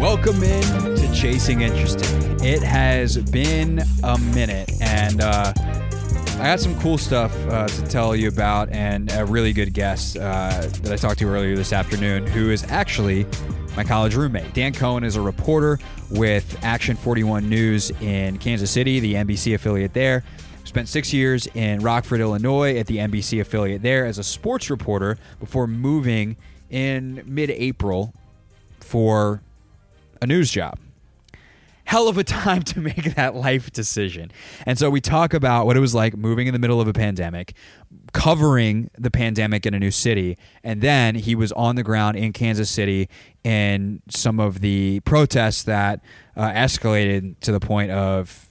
Welcome in to Chasing Interesting. It has been a minute, and uh, I got some cool stuff uh, to tell you about, and a really good guest uh, that I talked to earlier this afternoon, who is actually my college roommate. Dan Cohen is a reporter with Action 41 News in Kansas City, the NBC affiliate there. Spent six years in Rockford, Illinois, at the NBC affiliate there as a sports reporter before moving in mid April for a news job. Hell of a time to make that life decision. And so we talk about what it was like moving in the middle of a pandemic, covering the pandemic in a new city, and then he was on the ground in Kansas City in some of the protests that uh, escalated to the point of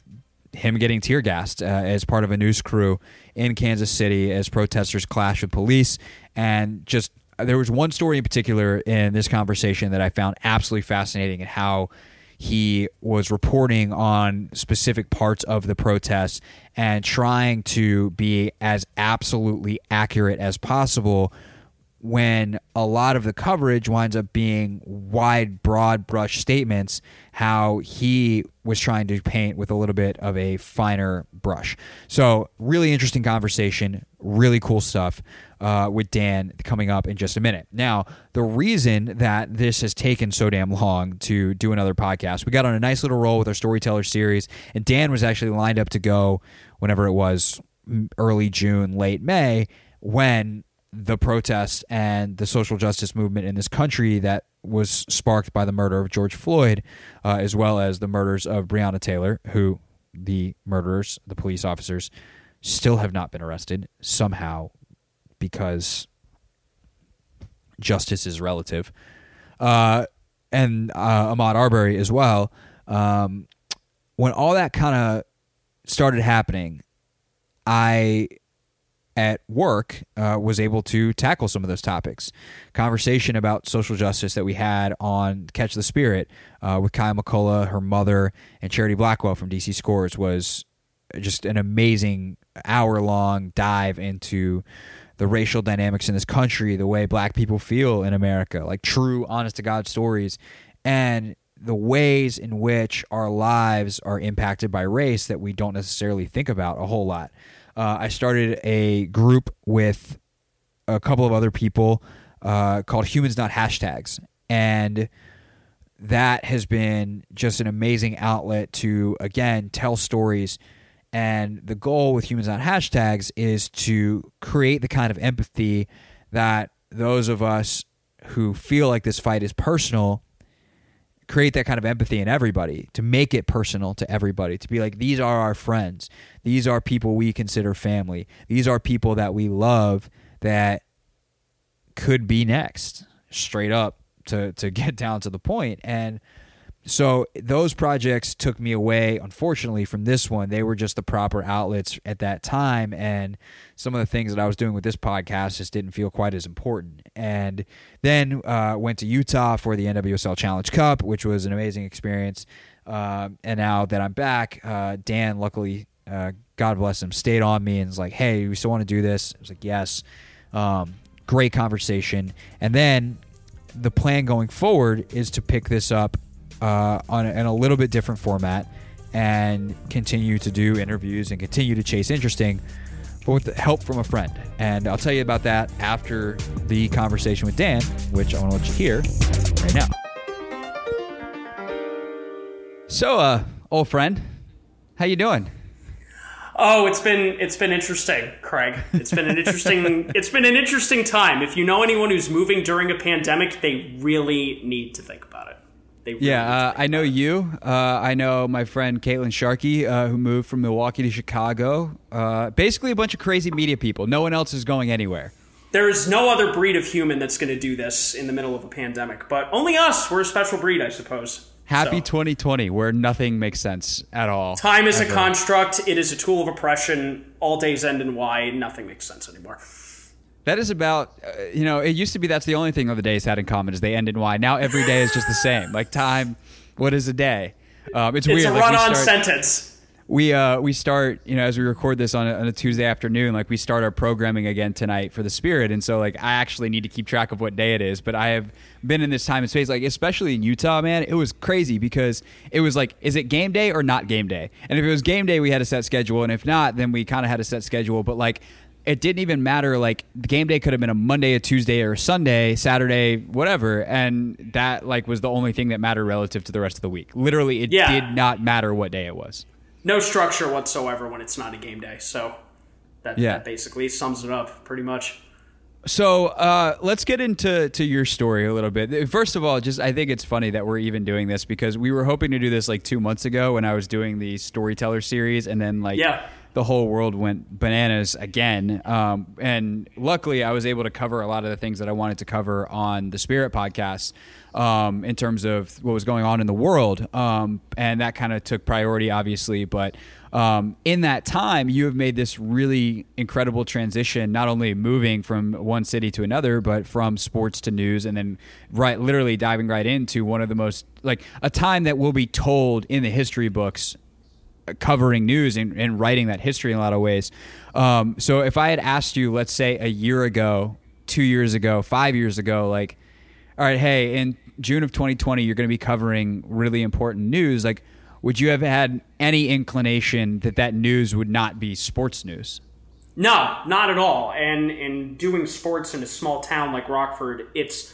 him getting tear gassed uh, as part of a news crew in Kansas City as protesters clashed with police and just there was one story in particular in this conversation that I found absolutely fascinating and how he was reporting on specific parts of the protests and trying to be as absolutely accurate as possible when a lot of the coverage winds up being wide, broad brush statements, how he was trying to paint with a little bit of a finer brush. So, really interesting conversation, really cool stuff uh, with Dan coming up in just a minute. Now, the reason that this has taken so damn long to do another podcast, we got on a nice little roll with our storyteller series, and Dan was actually lined up to go whenever it was early June, late May, when the protests and the social justice movement in this country that was sparked by the murder of George Floyd, uh, as well as the murders of Breonna Taylor, who the murderers, the police officers, still have not been arrested somehow because justice is relative. Uh, and uh, Ahmaud Arbery as well. Um, when all that kind of started happening, I at work uh, was able to tackle some of those topics. Conversation about social justice that we had on Catch the Spirit uh, with Kaiya McCullough, her mother, and Charity Blackwell from DC Scores was just an amazing hour long dive into the racial dynamics in this country, the way black people feel in America, like true, honest to God stories, and the ways in which our lives are impacted by race that we don't necessarily think about a whole lot uh, I started a group with a couple of other people uh, called Humans Not Hashtags. And that has been just an amazing outlet to, again, tell stories. And the goal with Humans Not Hashtags is to create the kind of empathy that those of us who feel like this fight is personal create that kind of empathy in everybody, to make it personal to everybody, to be like, these are our friends. These are people we consider family. These are people that we love that could be next, straight up to, to get down to the point. And so those projects took me away, unfortunately, from this one. They were just the proper outlets at that time. And some of the things that I was doing with this podcast just didn't feel quite as important. And then uh, went to Utah for the NWSL Challenge Cup, which was an amazing experience. Uh, and now that I'm back, uh, Dan, luckily, uh, God bless him, stayed on me and was like, hey, we still want to do this? I was like, yes. Um, great conversation. And then the plan going forward is to pick this up uh, on a, in a little bit different format and continue to do interviews and continue to chase interesting, but with the help from a friend. And I'll tell you about that after the conversation with Dan, which I want to let you hear right now. So, uh, old friend, how you doing? Oh, it's been it's been interesting, Craig. It's been an interesting it's been an interesting time. If you know anyone who's moving during a pandemic, they really need to think about it. Really yeah, uh, I know you. Uh, I know my friend Caitlin Sharkey, uh, who moved from Milwaukee to Chicago. Uh, basically, a bunch of crazy media people. No one else is going anywhere. There is no other breed of human that's going to do this in the middle of a pandemic, but only us. We're a special breed, I suppose. Happy so. 2020, where nothing makes sense at all. Time is ever. a construct. It is a tool of oppression. All days end in Y. Nothing makes sense anymore. That is about, uh, you know, it used to be that's the only thing that the days had in common is they end in Y. Now every day is just the same. Like time, what is a day? Um, it's, it's weird. It's a run-on like sentence. we uh we start you know as we record this on a, on a Tuesday afternoon like we start our programming again tonight for the Spirit and so like I actually need to keep track of what day it is but I have been in this time and space like especially in Utah man it was crazy because it was like is it game day or not game day and if it was game day we had a set schedule and if not then we kind of had a set schedule but like it didn't even matter. Like the game day could have been a Monday, a Tuesday, or a Sunday, Saturday, whatever, and that like was the only thing that mattered relative to the rest of the week. Literally, it Yeah. did not matter what day it was. No structure whatsoever when it's not a game day. So that, Yeah. that basically sums it up pretty much. So uh, let's get into to your story a little bit. First of all, just I think it's funny that we're even doing this because we were hoping to do this like two months ago when I was doing the storyteller series, and then like Yeah. The whole world went bananas again. Um, and luckily, I was able to cover a lot of the things that I wanted to cover on the Spirit podcast um, in terms of what was going on in the world, um, and that kind of took priority, obviously, but um, in that time, you have made this really incredible transition, not only moving from one city to another, but from sports to news, and then right, literally diving right into one of the most like a time that will be told in the history books, covering news and, and writing that history in a lot of ways. Um, so if I had asked you, let's say a year ago, two years ago, five years ago, like, all right, hey, in June of 2020, you're going to be covering really important news, like would you have had any inclination that that news would not be sports news? No, not at all. And in doing sports in a small town like Rockford, it's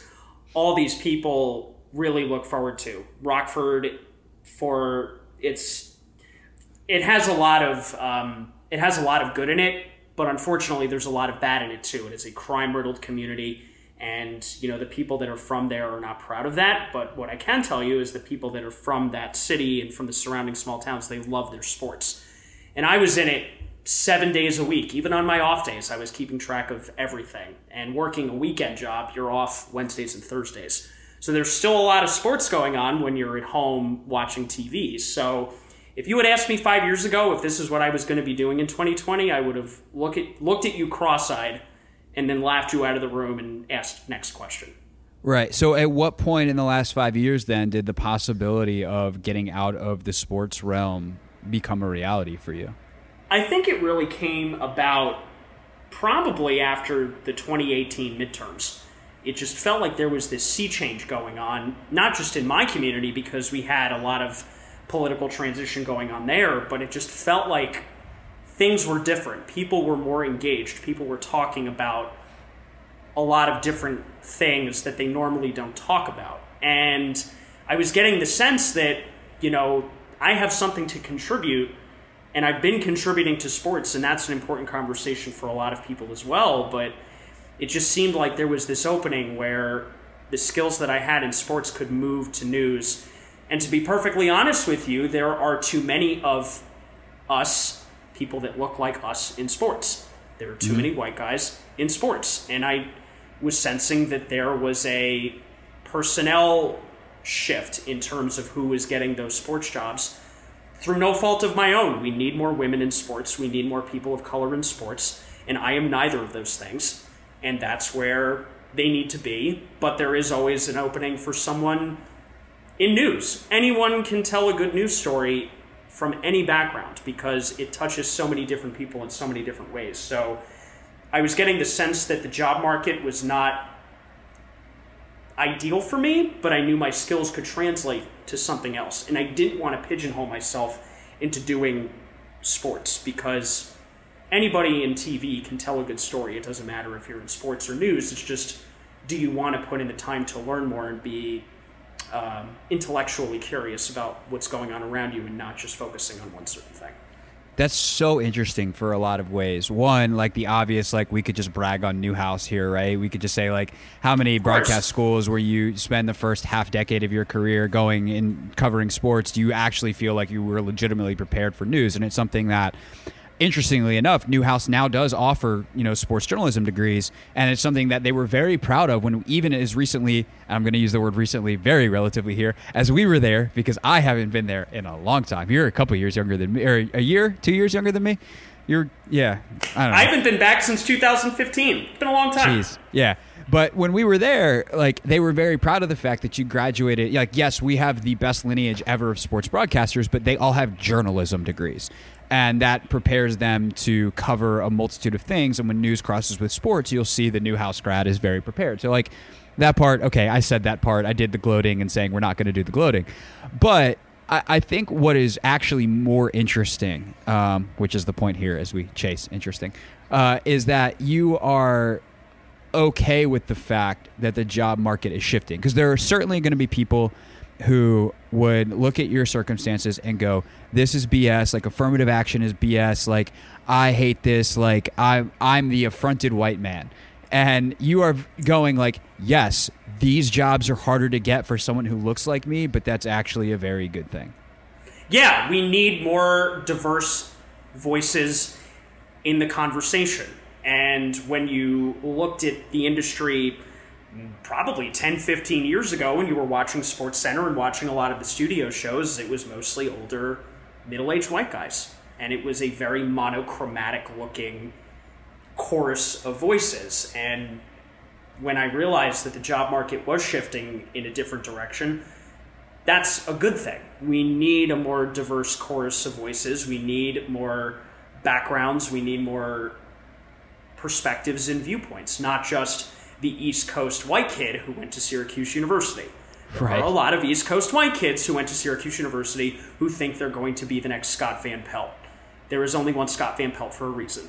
all these people really look forward to. Rockford for its it has a lot of um, it has a lot of good in it, but unfortunately there's a lot of bad in it too. It is a crime riddled community and you know the people that are from there are not proud of that. But what i can tell you is the people that are from that city and from the surrounding small towns they love their sports. And i was in it seven days a week even on my off days. I was keeping track of everything. And working a weekend job you're off wednesdays and thursdays. So there's still a lot of sports going on when you're at home watching tv so if you had asked me five years ago if this is what i was going to be doing in 2020 i would have look at, looked at you cross-eyed and then laughed you out of the room and asked next question. Right. So, at what point in the last five years then did the possibility of getting out of the sports realm become a reality for you? I think it really came about probably after the 2018 midterms. It just felt like there was this sea change going on, not just in my community because we had a lot of political transition going on there, but it just felt like things were different. People were more engaged. People were talking about a lot of different things that they normally don't talk about. And I was getting the sense that, you know, I have something to contribute and I've been contributing to sports and that's an important conversation for a lot of people as well, but it just seemed like there was this opening where the skills that I had in sports could move to news. And to be perfectly honest with you, there are too many of us people that look like us in sports. There are too mm-hmm. many white guys in sports. And I was sensing that there was a personnel shift in terms of who was getting those sports jobs through no fault of my own. We need more women in sports, we need more people of color in sports. And I am neither of those things. And that's where they need to be. But there is always an opening for someone in news. Anyone can tell a good news story from any background because it touches so many different people in so many different ways. So I was getting the sense that the job market was not ideal for me, but I knew my skills could translate to something else. And I didn't want to pigeonhole myself into doing sports because anybody in TV can tell a good story. It doesn't matter if you're in sports or news. It's just do you want to put in the time to learn more and be um, intellectually curious about what's going on around you and not just focusing on one certain thing. That's so interesting for a lot of ways. One, like the obvious, like we could just brag on Newhouse here, right? We could just say like how many broadcast schools where you spend the first half decade of your career going and covering sports, do you actually feel like you were legitimately prepared for news? And it's something that interestingly enough, Newhouse now does offer you know sports journalism degrees, and it's something that they were very proud of when even as recently I'm going to use the word recently very relatively here as we were there because I haven't been there in a long time. You're a couple years younger than me, or a year, two years younger than me. You're yeah, I don't know. I haven't been back since 2015. It's been a long time. Jeez, yeah. But when we were there, like they were very proud of the fact that you graduated. Like, yes, we have the best lineage ever of sports broadcasters, but they all have journalism degrees. And that prepares them to cover a multitude of things. And when news crosses with sports, you'll see the Newhouse grad is very prepared. So, like, that part, okay, I said that part. I did the gloating and saying we're not going to do the gloating. But I, I think what is actually more interesting, um, which is the point here as we chase interesting, uh, is that you are okay with the fact that the job market is shifting because there are certainly going to be people who would look at your circumstances and go this is bs like affirmative action is bs like i hate this like i'm i'm the affronted white man. And you are going like yes these jobs are harder to get for someone who looks like me but that's actually a very good thing. Yeah we need more diverse voices in the conversation. And when you looked at the industry probably 10, 15 years ago when you were watching Sports Center and watching a lot of the studio shows, it was mostly older, middle aged white guys. And it was a very monochromatic looking chorus of voices. And when I realized that the job market was shifting in a different direction, that's a good thing. We need a more diverse chorus of voices. We need more backgrounds. We need more perspectives and viewpoints, not just the East Coast white kid who went to Syracuse University. There Right. are a lot of East Coast white kids who went to Syracuse University who think they're going to be the next Scott Van Pelt. There is only one Scott Van Pelt for a reason.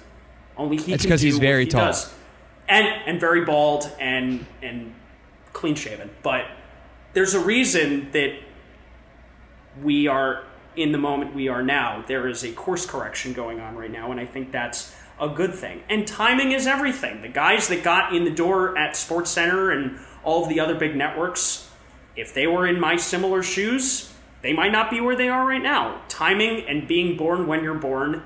Only he It's can 'cause do he's very he tall. does. And and very bald and and clean shaven. But there's a reason that we are in the moment we are now. There is a course correction going on right now, and I think that's a good thing. And timing is everything. The guys that got in the door at Sports Center and all of the other big networks, if they were in my similar shoes, they might not be where they are right now. Timing and being born when you're born,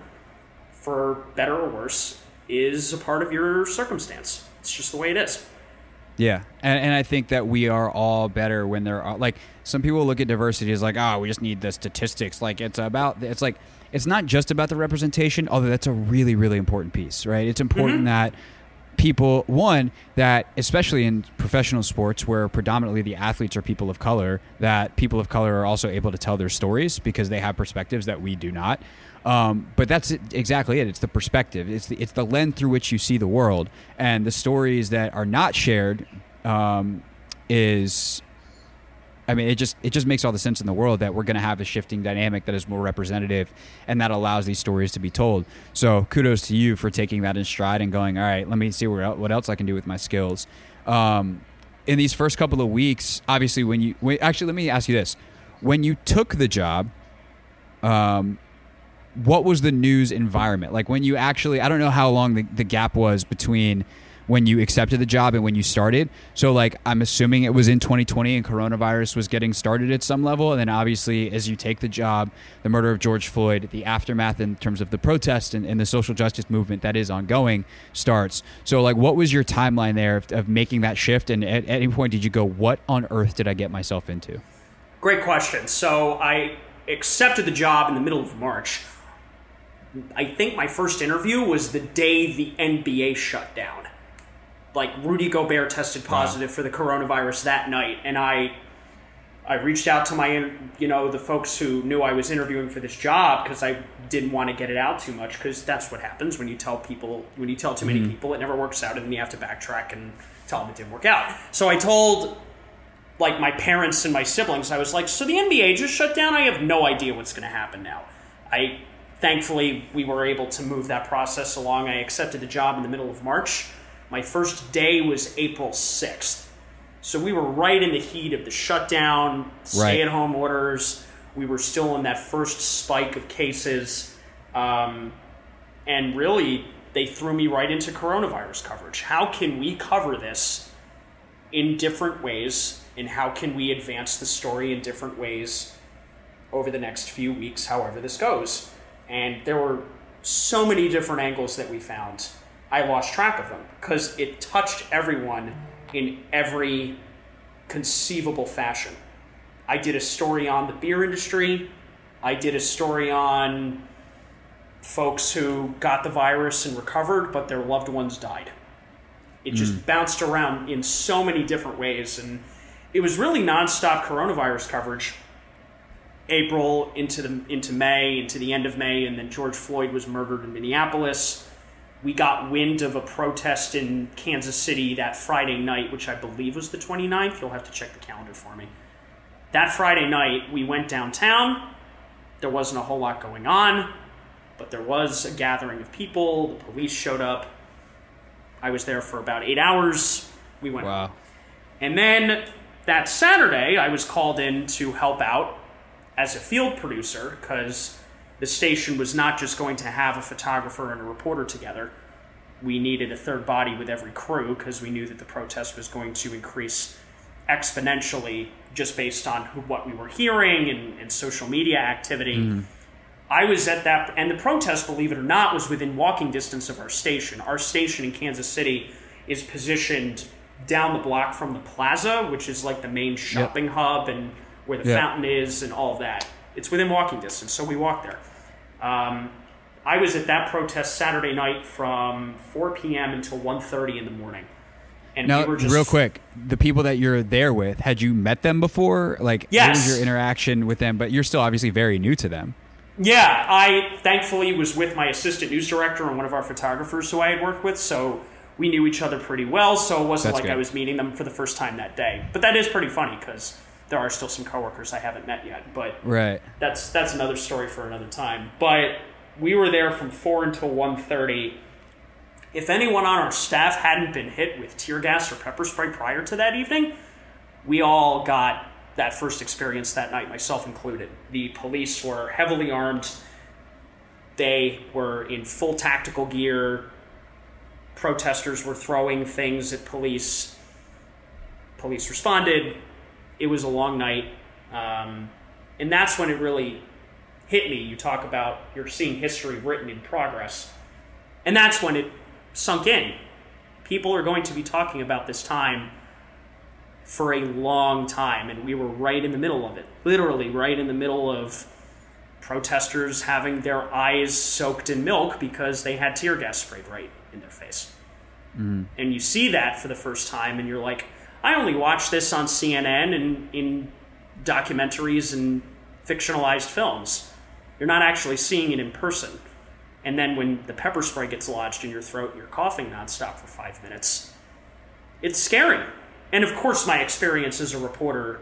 for better or worse, is a part of your circumstance. It's just the way it is. Yeah, and, and I think that we are all better when there are like some people look at diversity as like, oh, we just need the statistics. Like it's about it's like it's not just about the representation, although that's a really really important piece, right? It's important mm-hmm. that people one that especially in professional sports where predominantly the athletes are people of color that people of color are also able to tell their stories because they have perspectives that we do not um, but that's it, exactly it it's the perspective it's the, it's the lens through which you see the world and the stories that are not shared um, is I mean, it just it just makes all the sense in the world that we're going to have a shifting dynamic that is more representative, and that allows these stories to be told. So, kudos to you for taking that in stride and going, all right, let me see where, what else I can do with my skills. Um, in these first couple of weeks, obviously, when you when, actually, let me ask you this: when you took the job, um, what was the news environment like when you actually? I don't know how long the, the gap was between when you accepted the job and when you started. So like I'm assuming it was in 2020 and coronavirus was getting started at some level and then obviously as you take the job, the murder of George Floyd, the aftermath in terms of the protest and, and the social justice movement that is ongoing starts. So like what was your timeline there of, of making that shift and at, at any point did you go what on earth did I get myself into? Great question. So I accepted the job in the middle of March. I think my first interview was the day the NBA shut down. Like Rudy Gobert tested positive for the coronavirus that night, and I, I reached out to my, you know, the folks who knew I was interviewing for this job because I didn't want to get it out too much because that's what happens when you tell people when you tell too many mm-hmm. people it never works out and then you have to backtrack and tell them it didn't work out. So I told like my parents and my siblings, I was like, "So the NBA just shut down. I have no idea what's going to happen now." I thankfully we were able to move that process along. I accepted the job in the middle of March. My first day was April 6th. So we were right in the heat of the shutdown, stay at home orders. We were still in that first spike of cases. Um, and really, they threw me right into coronavirus coverage. How can we cover this in different ways? And how can we advance the story in different ways over the next few weeks, however this goes? And there were so many different angles that we found. I lost track of them because it touched everyone in every conceivable fashion. I did a story on the beer industry. I did a story on folks who got the virus and recovered, but their loved ones died. It just mm. bounced around in so many different ways, and it was really nonstop coronavirus coverage. April into the into May, into the end of May, and then George Floyd was murdered in Minneapolis. We got wind of a protest in Kansas City that Friday night, which I believe was the 29th. You'll have to check the calendar for me. That Friday night, we went downtown. There wasn't a whole lot going on, but there was a gathering of people. The police showed up. I was there for about eight hours. We went Wow. and then that Saturday, I was called in to help out as a field producer because the station was not just going to have a photographer and a reporter together. We needed a third body with every crew because we knew that the protest was going to increase exponentially just based on who, what we were hearing and, and social media activity. Mm-hmm. I was at that, and the protest, believe it or not, was within walking distance of our station. Our station in Kansas City is positioned down the block from the plaza, which is like the main shopping hub and where the Yeah. fountain is and all of that. It's within walking distance, so we walked there. Um, I was at that protest Saturday night from 4 p.m. until 1.30 in the morning. And Now, we were just real quick, the people that you're there with, had you met them before? Like, what Yes. was your interaction with them? But you're still obviously very new to them. Yeah, I thankfully was with my assistant news director and one of our photographers who I had worked with, so we knew each other pretty well. So it wasn't That's like I was meeting them for the first time that day. But that is pretty funny because there are still some coworkers I haven't met yet. But Right. that's that's another story for another time. But we were there from four until 1.30. If anyone on our staff hadn't been hit with tear gas or pepper spray prior to that evening, we all got that first experience that night, myself included. The police were heavily armed. They were in full tactical gear. Protesters were throwing things at police. Police responded. It was a long night. Um, and that's when it really hit me. You talk about you're seeing history written in progress. And that's when it sunk in. People are going to be talking about this time for a long time, and we were right in the middle of it. Literally, right in the middle of protesters having their eyes soaked in milk because they had tear gas sprayed right in their face. And you see that for the first time, and you're like, I only watch this on CNN and in documentaries and fictionalized films. You're not actually seeing it in person. And then when the pepper spray gets lodged in your throat you're coughing nonstop for five minutes, it's scary. And of course, my experience as a reporter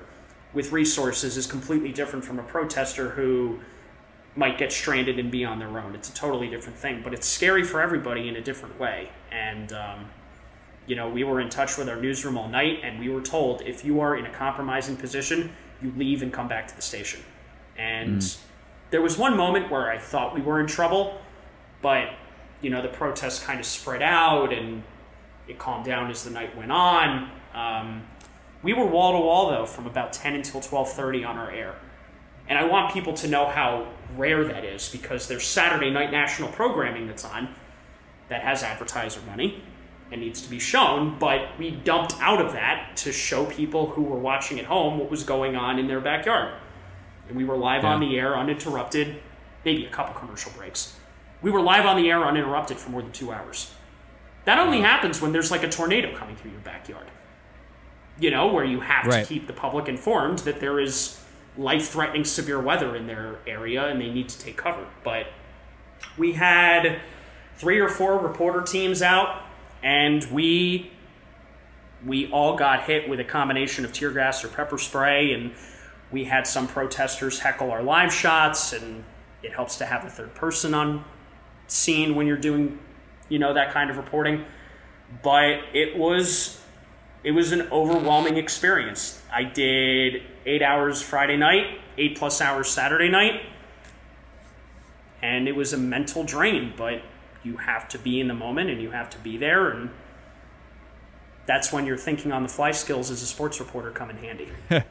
with resources is completely different from a protester who might get stranded and be on their own. It's a totally different thing, but it's scary for everybody in a different way. And, um, you know, we were in touch with our newsroom all night, and we were told if you are in a compromising position, you leave and come back to the station. And there was one moment where I thought we were in trouble, but, you know, the protest kind of spread out and it calmed down as the night went on. Um, we were wall to wall though from about 10 until 12:30 on our air. And I want people to know how rare that is because there's Saturday night national programming that's on that has advertiser money and needs to be shown, but we dumped out of that to show people who were watching at home what was going on in their backyard. And we were live on the air uninterrupted, maybe a couple commercial breaks. We were live on the air uninterrupted for more than 2 hours. That only happens when there's like a tornado coming through your backyard. You know, where you have Right. to keep the public informed that there is life threatening severe weather in their area and they need to take cover. But we had three or four reporter teams out and we we all got hit with a combination of tear gas or pepper spray and we had some protesters heckle our live shots and it helps to have a third person on scene when you're doing you know that kind of reporting. But it was it was an overwhelming experience. I did eight hours friday night eight plus hours saturday night and it was a mental drain but you have to be in the moment and you have to be there and that's when your thinking on the fly skills as a sports reporter come in handy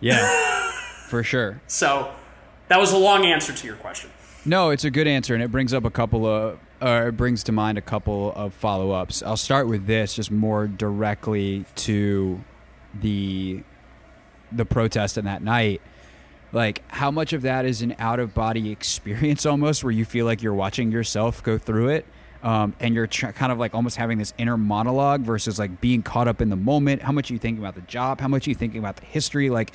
Yeah, for sure. so that was a long answer to your question No, it's a good answer, and it brings up a couple of, or it brings to mind a couple of follow ups. I'll start with this, just more directly to the the protest in that night. Like, how much of that is an out of body experience almost, where you feel like you're watching yourself go through it? um, and you're tr- kind of like almost having this inner monologue versus like being caught up in the moment. How much are you thinking about the job? How much are you thinking about the history? Like,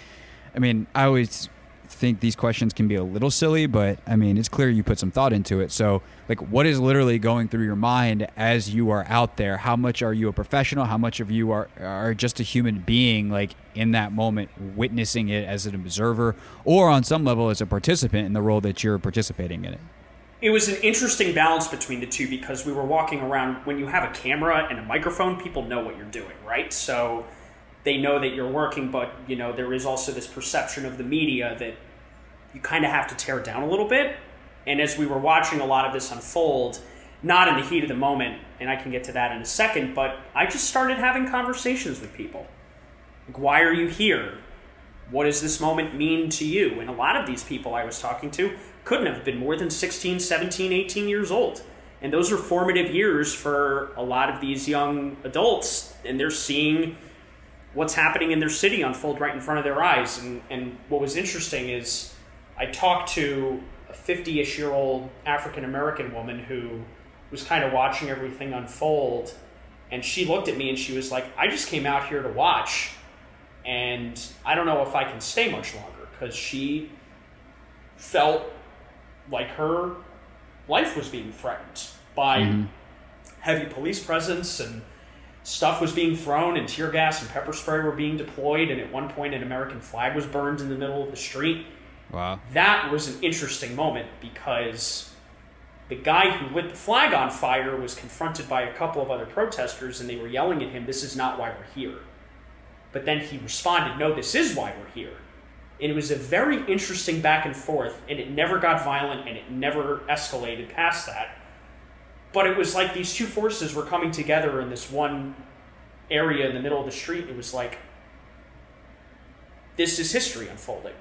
I mean, I always think these questions can be a little silly, but I mean, it's clear you put some thought into it. So, like, what is literally going through your mind as you are out there? How much are you a professional? How much of you are are just a human being, like in that moment, witnessing it as an observer, or on some level as a participant in the role that you're participating in it? it was an interesting balance between the two because we were walking around when you have a camera and a microphone people know what you're doing right so they know that you're working but you know there is also this perception of the media that you kind of have to tear down a little bit. And as we were watching a lot of this unfold not in the heat of the moment and i can get to that in a second but i just started having conversations with people. Like why are you here? What does this moment mean to you? And a lot of these people i was talking to couldn't have been more than 16, 17, 18 years old. And those are formative years for a lot of these young adults, and they're seeing what's happening in their city unfold right in front of their eyes. And, and what was interesting is I talked to a 50 ish year old African American woman who was kind of watching everything unfold. And she looked at me and she was like, I just came out here to watch, and I don't know if I can stay much longer because she felt like her life was being threatened by mm-hmm. heavy police presence and stuff was being thrown and tear gas and pepper spray were being deployed and at one point an american flag was burned in the middle of the street. Wow. That was an interesting moment because the guy who lit the flag on fire was confronted by a couple of other protesters and they were yelling at him this is not why we're here. But then he responded no this is why we're here. And it was a very interesting back and forth, and it never got violent and it never escalated past that. But it was like these two forces were coming together in this one area in the middle of the street. It was like, this is history unfolding.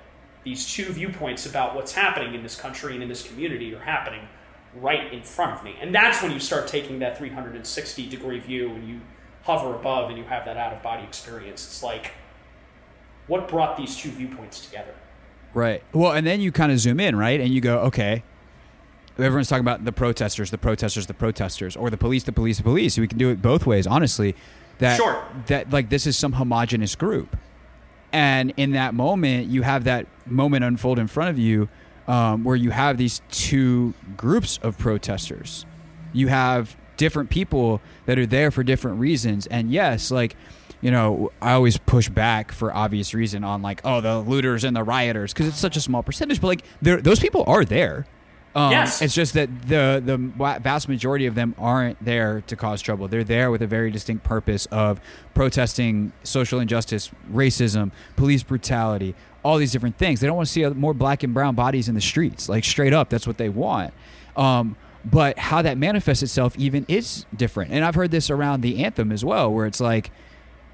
These two viewpoints about what's happening in this country and in this community are happening right in front of me. And that's when you start taking that 360 degree view and you hover above and you have that out of body experience. It's like, what brought these two viewpoints together? Right. Well, and then you kind of zoom in, right? And you go, okay, everyone's talking about the protesters, the protesters, the protesters, or the police, the police, the police. We can do it both ways, honestly. That sure. that like this is some homogenous group, and in that moment, you have that moment unfold in front of you, um, where you have these two groups of protesters. You have different people that are there for different reasons, and yes, like you know, I always push back for obvious reason on like, oh, the looters and the rioters because it's such a small percentage. But like, those people are there. Um, yes. It's just that the the vast majority of them aren't there to cause trouble. They're there with a very distinct purpose of protesting social injustice, racism, police brutality, all these different things. They don't want to see more black and brown bodies in the streets. Like straight up, that's what they want. Um, but how that manifests itself even is different. And I've heard this around the anthem as well, where it's like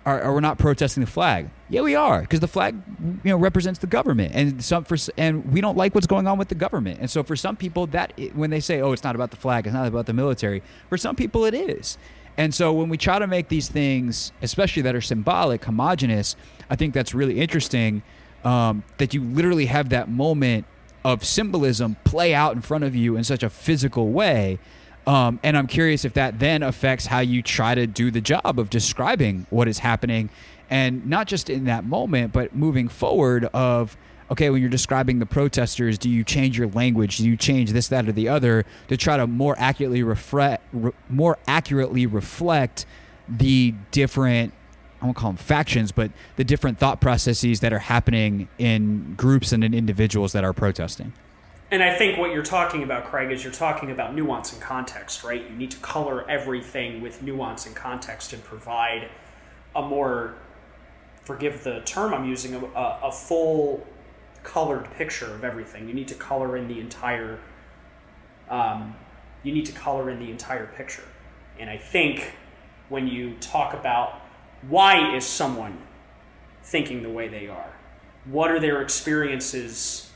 are, are we not protesting the flag? Yeah, we are because the flag, you know, represents the government, and some for and we don't like what's going on with the government. And so for some people, that when they say, "Oh, it's not about the flag, it's not about the military," for some people it is. And so when we try to make these things, especially that are symbolic, homogenous, I think that's really interesting. Um, that you literally have that moment of symbolism play out in front of you in such a physical way um, and I'm curious if that then affects how you try to do the job of describing what is happening, and not just in that moment, but moving forward. Of okay, when you're describing the protesters, do you change your language? Do you change this, that, or the other to try to more accurately reflect, re- more accurately reflect the different I won't call them factions, but the different thought processes that are happening in groups and in individuals that are protesting. And I think what you're talking about, Craig, is you're talking about nuance and context, right? You need to color everything with nuance and context and provide a more, forgive the term I'm using, a, a full colored picture of everything. You need to color in the entire, um, you need to color in the entire picture. And I think when you talk about why is someone thinking the way they are, what are their experiences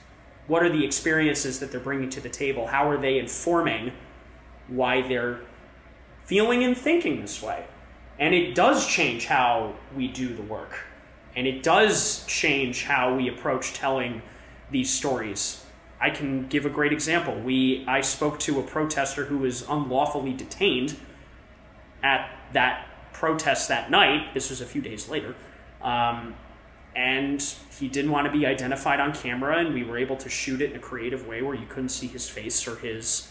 what are the experiences that they're bringing to the table? How are they informing why they're feeling and thinking this way? And it does change how we do the work. And it does change how we approach telling these stories. I, can give a great example. We I spoke to a protester who was unlawfully detained at that protest that night. This was a few days later. Um, and he didn't want to be identified on camera, and we were able to shoot it in a creative way where you couldn't see his face or his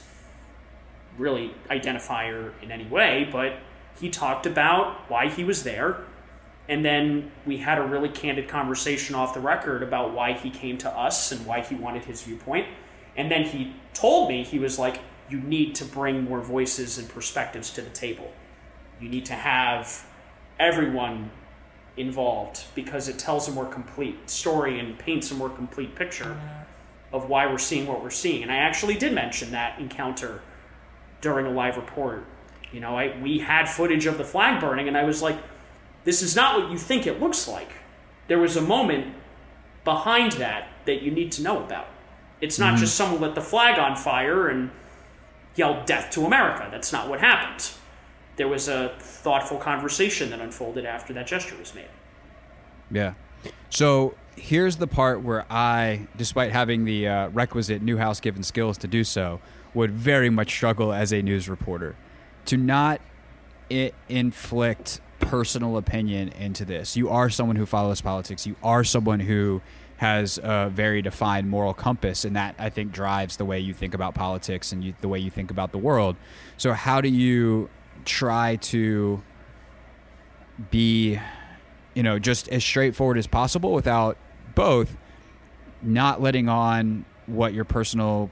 really identifier in any way. But he talked about why he was there, and then we had a really candid conversation off the record about why he came to us and why he wanted his viewpoint. And then he told me, he was like, You need to bring more voices and perspectives to the table. You need to have everyone involved because it tells a more complete story and paints a more complete picture of why we're seeing what we're seeing. And I actually did mention that encounter during a live report. You know, I, we had footage of the flag burning, and I was like, this is not what you think it looks like. There was a moment behind that that you need to know about. It's not mm-hmm. just someone lit the flag on fire and yelled death to America. That's not what happened. There was a thoughtful conversation that unfolded after that gesture was made. Yeah. So here's the part where I, despite having the uh, requisite Newhouse given skills to do so, would very much struggle as a news reporter to not inflict personal opinion into this. You are someone who follows politics. You are someone who has a very defined moral compass, and that I think drives the way you think about politics and you, the way you think about the world. So, how do you try to be, you know, just as straightforward as possible without both not letting on what your personal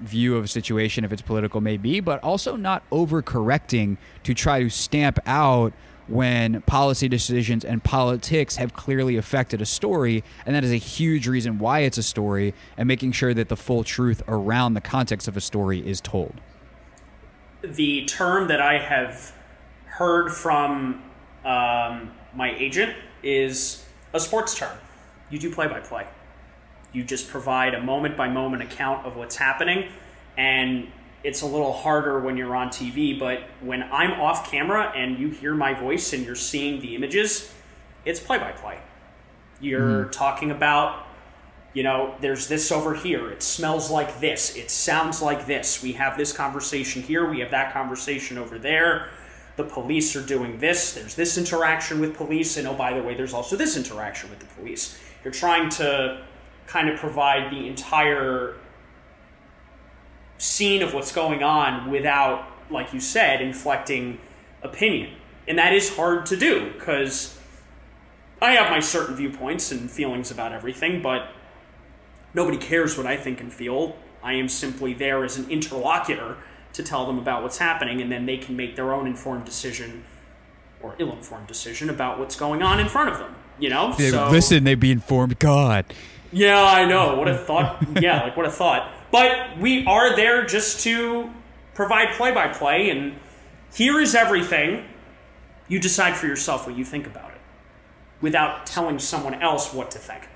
view of a situation, if it's political, may be, but also not overcorrecting to try to stamp out when policy decisions and politics have clearly affected a story, and that is a huge reason why it's a story, and making sure that the full truth around the context of a story is told. The term that I have heard from um, my agent is a sports term. You do play by play. You just provide a moment by moment account of what's happening, and it's a little harder when you're on TV, but when I'm off camera and you hear my voice and you're seeing the images, it's play by play. You're talking about, you know, there's this over here. It smells like this. It sounds like this. We have this conversation here. We have that conversation over there. The police are doing this. There's this interaction with police. And oh, by the way, there's also this interaction with the police. You're trying to kind of provide the entire scene of what's going on without, like you said, inflecting opinion. And that is hard to do because I have my certain viewpoints and feelings about everything, but nobody cares what I think and feel. I am simply there as an interlocutor to tell them about what's happening, and then they can make their own informed decision or ill informed decision about what's going on in front of them. You know? They So- listen, they'd be informed. God. yeah, I know. What a thought. yeah, like what a thought. But we are there just to provide play by play, and here is everything. You decide for yourself what you think about it without telling someone else what to think.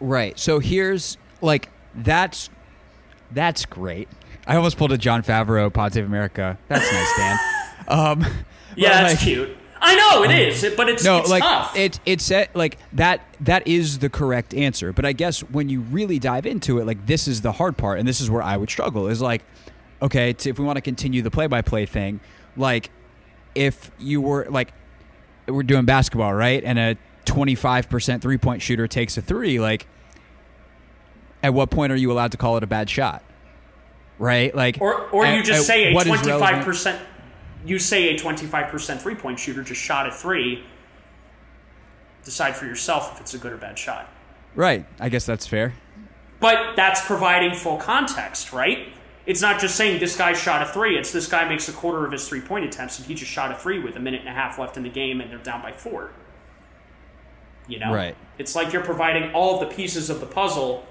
Right. So here's like that's that's great. I almost pulled a Jon Favreau Pod Save America. That's nice, Dan. Um, Yeah, that's like- cute. I know it is, but it's, No, it's like tough. it it said like that that is the correct answer. But I guess when you really dive into it, like this is the hard part, and this is where I would struggle. Is like, okay, t- if we want to continue the play by play thing, like if you were like we're doing basketball, right? And a 25% three point shooter takes a three, like, at what point are you allowed to call it a bad shot? Right? Like, or or you just say a twenty five percent. You say a twenty five percent three point shooter just shot a three. Decide for yourself if it's a good or bad shot. Right. I guess that's fair. But that's providing full context, right? It's not just saying this guy shot a three. It's this guy makes a quarter of his three point attempts and he just shot a three with a minute and a half left in the game and they're down by four. You know? Right. It's like you're providing all of the pieces of the puzzle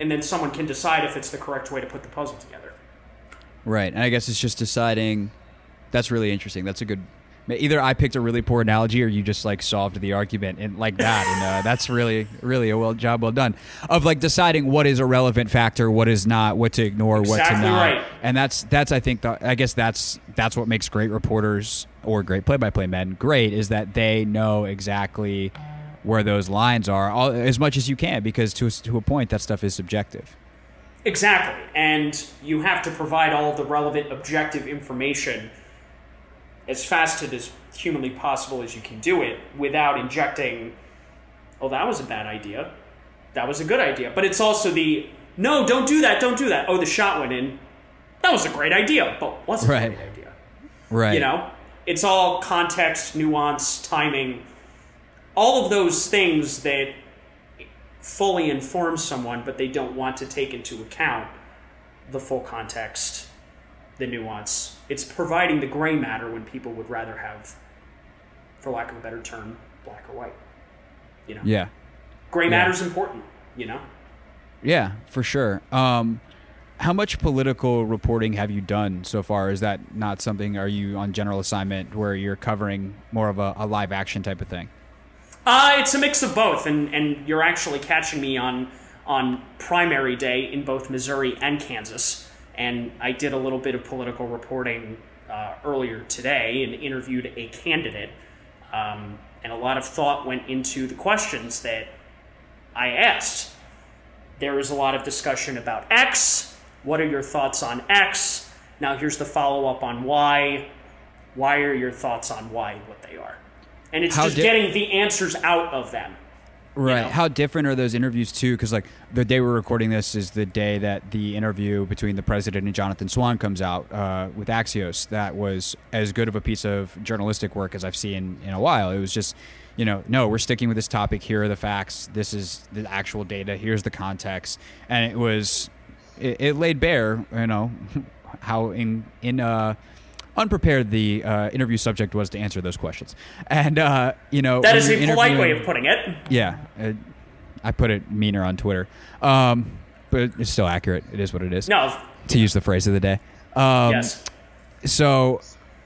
and then someone can decide if it's the correct way to put the puzzle together. Right. And I guess it's just deciding. That's really interesting. That's a good. Either I picked a really poor analogy, or you just like solved the argument and like that, and uh, that's really, really a well job well done of like deciding what is a relevant factor, what is not, what to ignore, what to not, right. and that's that's I think the, I guess that's that's what makes great reporters or great play-by-play men great is that they know exactly where those lines are all, as much as you can because to a, to a point that stuff is subjective. Exactly. And you have to provide all the relevant objective information as fast and as humanly possible as you can do it without injecting, oh, that was a bad idea. That was a good idea. But it's also the, no, don't do that, don't do that. Oh, the shot went in. That was a great idea, but wasn't Right. a great idea. Right. You know? It's all context, nuance, timing, all of those things that fully inform someone, but they don't want to take into account the full context, the nuance. It's providing the gray matter when people would rather have, for lack of a better term, black or white. You know, Yeah. gray Yeah. matter's important. You know, Yeah, for sure. Um, how much political reporting have you done so far? Is that not something? Are you on general assignment where you're covering more of a, a live action type of thing? Uh, it's a mix of both, and, and you're actually catching me on on primary day in both Missouri and Kansas. And I did a little bit of political reporting uh, earlier today and interviewed a candidate. Um, and a lot of thought went into the questions that I asked. There was a lot of discussion about X. What are your thoughts on X? Now, here's the follow up on Y. Why are your thoughts on Y what they are? And it's How just di- getting the answers out of them. Right. know? How different are those interviews too? Because like the day we're recording this is the day that the interview between the president and Jonathan Swan comes out uh, with Axios. That was as good of a piece of journalistic work as I've seen in a while. It was just, you know, no, we're sticking with this topic. Here are the facts. This is the actual data. Here's the context, and it was, it, it laid bare, you know, how in in uh unprepared the uh, interview subject was to answer those questions, and uh, you know That is a polite way of putting it. yeah, uh, I put it meaner on Twitter, um, but it's still accurate. It is what it is. No, To use the phrase of the day. Um, yes. So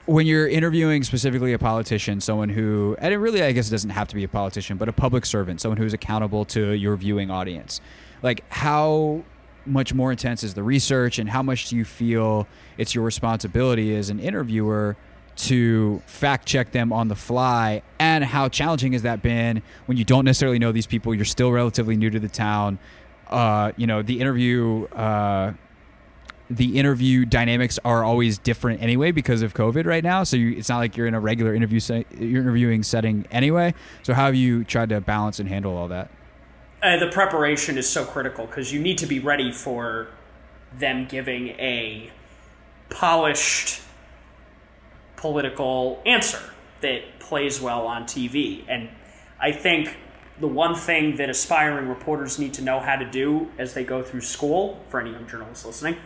when you're interviewing specifically a politician, someone who, and it really, I guess, it doesn't have to be a politician, but a public servant, someone who's accountable to your viewing audience, like how much more intense is the research, and how much do you feel it's your responsibility as an interviewer? to fact check them on the fly? And how challenging has that been when you don't necessarily know these people you're still relatively new to the town? Uh, you know the interview uh, the interview dynamics are always different anyway because of covid right now. So you, it's not like you're in a regular interview se- you're interviewing setting anyway. So how have you tried to balance and handle all that Uh, the preparation is so critical because you need to be ready for them giving a polished political answer that plays well on TV. And I think the one thing that aspiring reporters need to know how to do as they go through school, for any young journalists listening,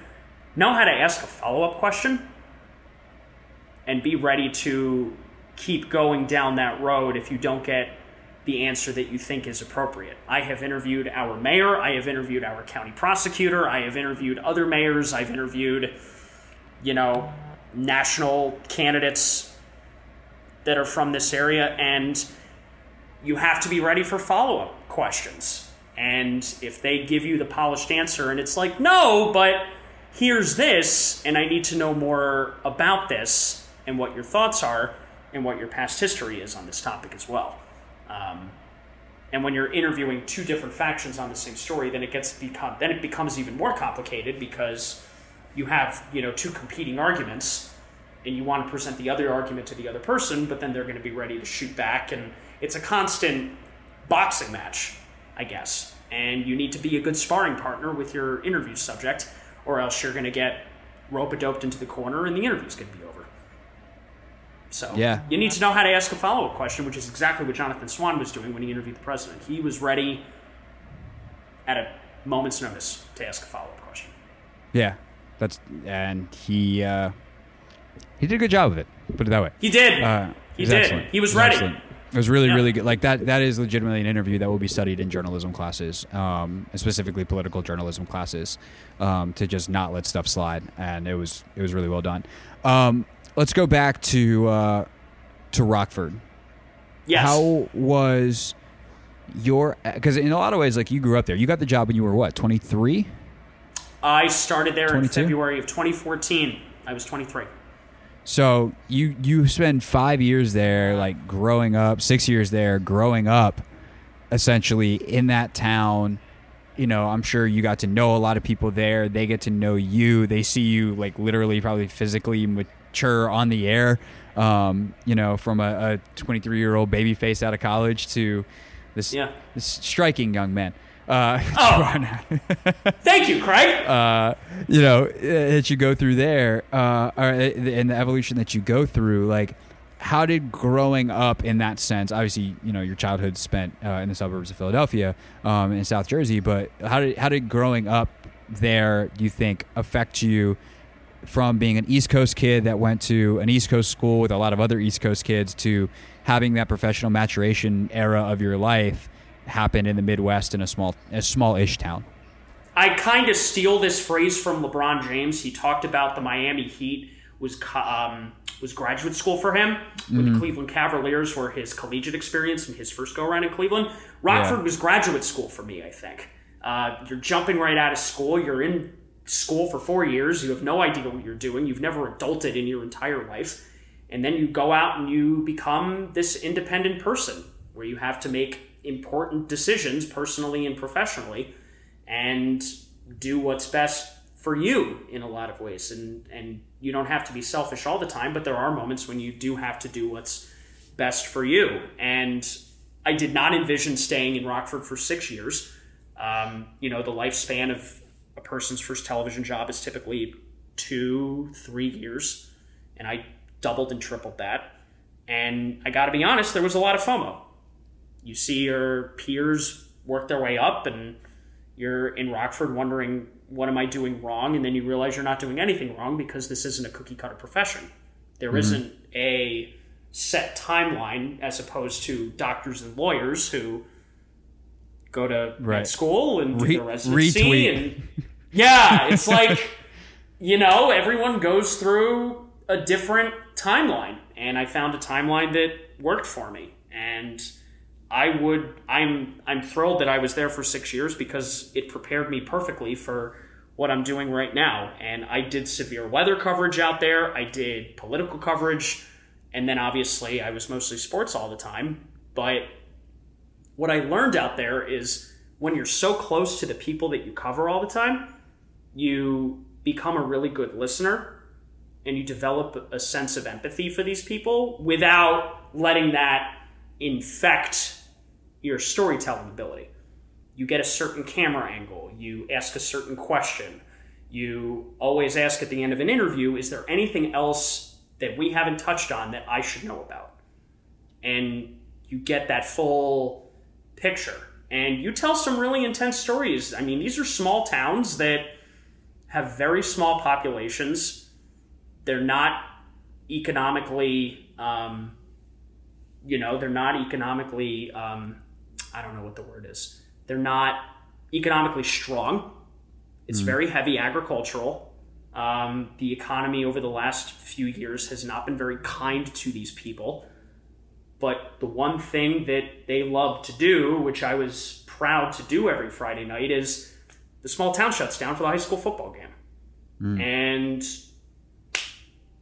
know how to ask a follow up question and be ready to keep going down that road if you don't get the answer that you think is appropriate. I have interviewed our mayor, I have interviewed our county prosecutor, I have interviewed other mayors, I've interviewed, you know, national candidates that are from this area, and you have to be ready for follow up questions. And if they give you the polished answer and it's like, no, but here's this, and I need to know more about this and what your thoughts are and what your past history is on this topic as well. Um, and when you're interviewing two different factions on the same story, then it gets become then it becomes even more complicated because you have you know two competing arguments, and you want to present the other argument to the other person, but then they're going to be ready to shoot back, and it's a constant boxing match, I guess. And you need to be a good sparring partner with your interview subject, or else you're going to get rope a doped into the corner, and the interview's going to be. So Yeah. you need to know how to ask a follow up question, which is exactly what Jonathan Swan was doing when he interviewed the president. He was ready at a moment's notice to ask a follow up question. yeah that's and he uh, he did a good job of it put it that way He did. Uh, he did. excellent. He was ready. excellent. It was really, Yeah. really good. Like that. That is legitimately an interview that will be studied in journalism classes, um, specifically political journalism classes, um, to just not let stuff slide. And it was, it was really well done. Um, let's go back to uh, to Rockford. Yes. How was your? Because in a lot of ways, like you grew up there. You got the job when you were what, twenty three? I started there in 22? February of 2014. I was 23. So you you spend five years there, like growing up, six years there, growing up, essentially in that town, you know, I'm sure you got to know a lot of people there. They get to know you. They see you like literally, probably physically on the air. Um, you know, from a 23 year old baby face out of college to this, Yeah. this striking young man. Uh, Oh. Thank you, Craig. uh, you know that you go through there, uh, or in the evolution that you go through, like how did growing up in that sense? Obviously, you know your childhood spent uh, in the suburbs of Philadelphia, um, in South Jersey, but how did how did growing up there, do you think, affect you? From being an East Coast kid that went to an East Coast school with a lot of other East Coast kids to having that professional maturation era of your life happen in the Midwest in a small, a small-ish town. I kind of steal this phrase from LeBron James. He talked about the Miami Heat was um, was graduate school for him. With the Cleveland Cavaliers were his collegiate experience and his first go around in Cleveland. Rockford Yeah. was graduate school for me. I think uh, you're jumping right out of school. You're in school for four years. You have no idea what you're doing. You've never adulted in your entire life, and then you go out and you become this independent person where you have to make important decisions personally and professionally and do what's best for you in a lot of ways and and you don't have to be selfish all the time but there are moments when you do have to do what's best for you and i did not envision staying in rockford for six years um, you know the lifespan of a person's first television job is typically two three years and i doubled and tripled that and i got to be honest there was a lot of fomo you see your peers work their way up and you're in Rockford wondering what am I doing wrong and then you realize you're not doing anything wrong because this isn't a cookie cutter profession. There Mm-hmm. not a set timeline as opposed to doctors and lawyers who go to Right. school and do Re- their residency retweet. and yeah, it's like you know, everyone goes through a different timeline and I found a timeline that worked for me. And I would I'm I'm thrilled that I was there for 6 years because it prepared me perfectly for what I'm doing right now. And I did severe weather coverage out there, I did political coverage. And then obviously I was mostly sports all the time, but what I learned out there is when you're so close to the people that you cover all the time, you become a really good listener and you develop a sense of empathy for these people without letting that infect your storytelling ability. You get a certain camera angle, you ask a certain question, you always ask at the end of an interview, is there anything else that we haven't touched on that I should know about? And you get that full picture. And you tell some really intense stories. I mean, these are small towns that have very small populations. They're not economically, um, you know, they're not economically, um, I don't know what the word is. They're not economically strong. It's very heavy agricultural. Um, the economy over the last few years has not been very kind to these people. But the one thing that they love to do, which I was proud to do every Friday night, is the small town shuts down for the high school football game. Hmm. And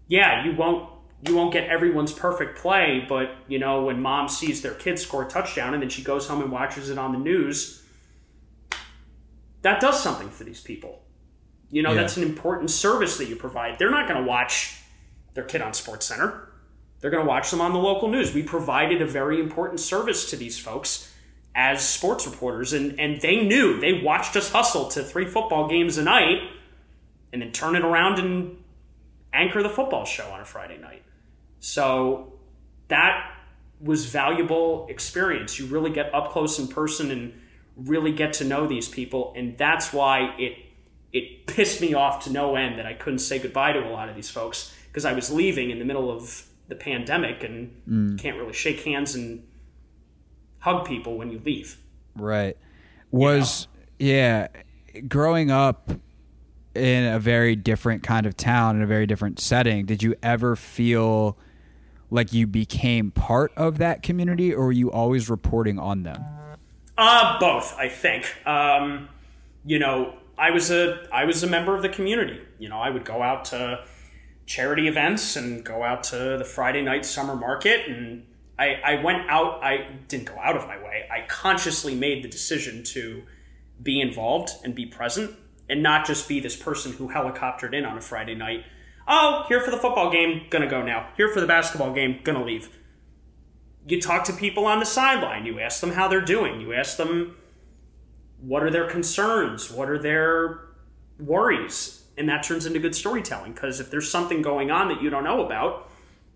yeah, you won't you won't get everyone's perfect play, but you know, when mom sees their kid score a touchdown and then she goes home and watches it on the news, that does something for these people. You know, Yeah. that's an important service that you provide. They're not going to watch their kid on Sports Center. They're going to watch them on the local news. We provided a very important service to these folks as sports reporters, and, and they knew they watched us hustle to three football games a night and then turn it around and anchor the football show on a Friday night. So that was valuable experience. You really get up close in person and really get to know these people, and that's why it it pissed me off to no end that I couldn't say goodbye to a lot of these folks because I was leaving in the middle of the pandemic and can't really shake hands and hug people when you leave. Right. Was yeah, growing up in a very different kind of town in a very different setting, did you ever feel like you became part of that community or were you always reporting on them? Uh, both, I think. Um, you know, I was a I was a member of the community. You know, I would go out to charity events and go out to the Friday night summer market and I, I went out I didn't go out of my way. I consciously made the decision to be involved and be present and not just be this person who helicoptered in on a Friday night. Oh, here for the football game, gonna go now. Here for the basketball game, gonna leave. You talk to people on the sideline. You ask them how they're doing. You ask them what are their concerns, what are their worries, and that turns into good storytelling. Because if there's something going on that you don't know about,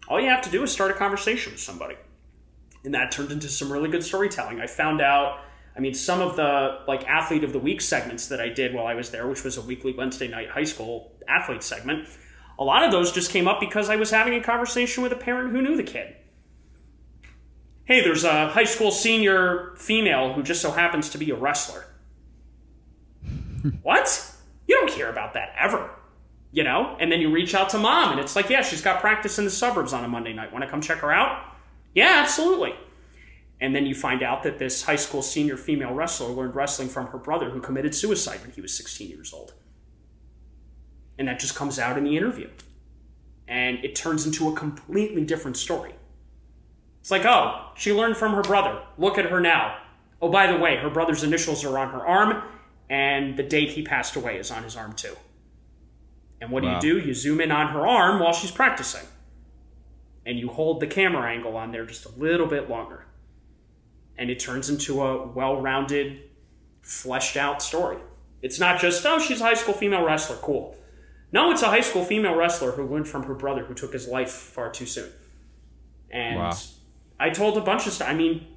all you have to do is start a conversation with somebody, and that turned into some really good storytelling. I found out. I mean, some of the like athlete of the week segments that I did while I was there, which was a weekly Wednesday night high school athlete segment, a lot of those just came up because I was having a conversation with a parent who knew the kid. Hey, there's a high school senior female who just so happens to be a wrestler. what? You don't care about that ever. You know? And then you reach out to mom and it's like, yeah, she's got practice in the suburbs on a Monday night. Want to come check her out? Yeah, absolutely. And then you find out that this high school senior female wrestler learned wrestling from her brother who committed suicide when he was 16 years old. And that just comes out in the interview. And it turns into a completely different story. It's like, oh, she learned from her brother. Look at her now. Oh, by the way, her brother's initials are on her arm, and the date he passed away is on his arm too. And what Wow. do you do? You zoom in on her arm while she's practicing. And you hold the camera angle on there just a little bit longer. And it turns into a well rounded, fleshed out story. It's not just, oh, she's a high school female wrestler, cool. No, it's a high school female wrestler who learned from her brother who took his life far too soon. And Wow. I told a bunch of stuff. I mean,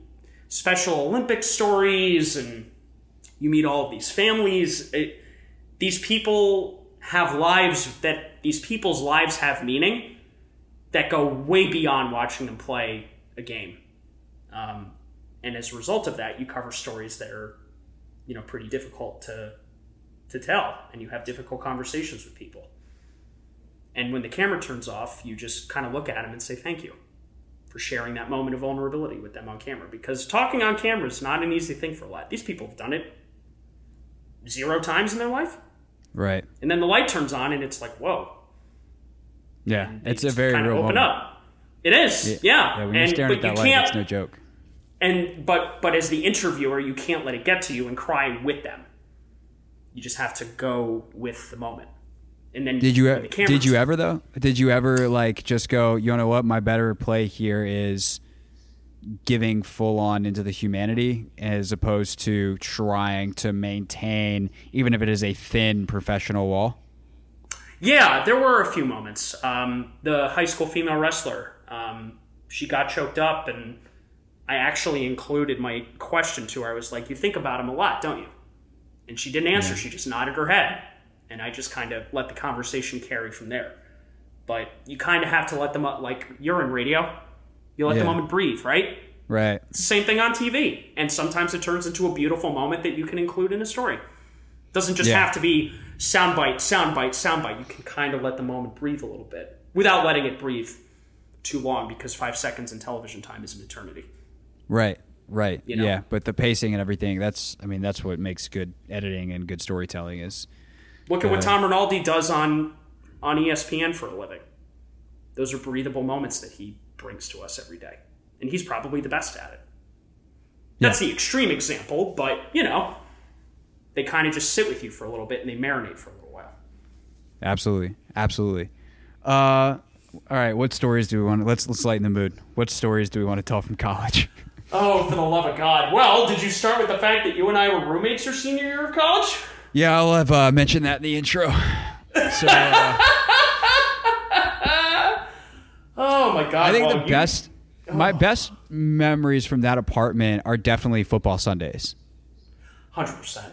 Special Olympic stories, and you meet all of these families. It, these people have lives that these people's lives have meaning that go way beyond watching them play a game. Um, and as a result of that, you cover stories that are, you know, pretty difficult to to tell, and you have difficult conversations with people. And when the camera turns off, you just kind of look at them and say thank you for sharing that moment of vulnerability with them on camera. Because talking on camera is not an easy thing for a lot. These people have done it zero times in their life, Right. and then the light turns on, and it's like, whoa, Yeah. It's a very kinda real open moment. up. It is, yeah. Yeah, when you're and staring at that light, it's no joke. and but but as the interviewer, you can't let it get to you and cry with them. You just have to go with the moment. And then Did you the did you ever though? Did you ever like just go, you know what, my better play here is giving full on into the humanity as opposed to trying to maintain even if it is a thin professional wall? Yeah, there were a few moments. Um, the high school female wrestler, um, she got choked up, and I actually included my question to her. I was like, "You think about him a lot, don't you?" And she didn't answer. She just nodded her head, and I just kind of let the conversation carry from there. But you kind of have to let them like you're in radio. You let the moment breathe, right? Right. It's the same thing on TV. And sometimes it turns into a beautiful moment that you can include in a story. It doesn't just Yeah. have to be soundbite, soundbite, soundbite. You can kind of let the moment breathe a little bit without letting it breathe too long because five seconds in television time is an eternity. Right. Right. You know? Yeah, but the pacing and everything, that's I mean, that's what makes good editing and good storytelling is Look at what Uh, Tom Rinaldi does on on ESPN for a living. Those are breathable moments that he brings to us every day. And he's probably the best at it. That's the extreme example, but you know, they kind of just sit with you for a little bit and they marinate for a little while. Absolutely, absolutely. Uh, all right, what stories do we want? to Let's let's lighten the mood. What stories do we want to tell from college? Oh, for the love of God. Well, did you start with the fact that you and I were roommates your senior year of college? yeah, I'll have uh, mentioned that in the intro. So uh, Oh my God. I think well, the you- best, my best memories from that apartment are definitely football Sundays. 100%.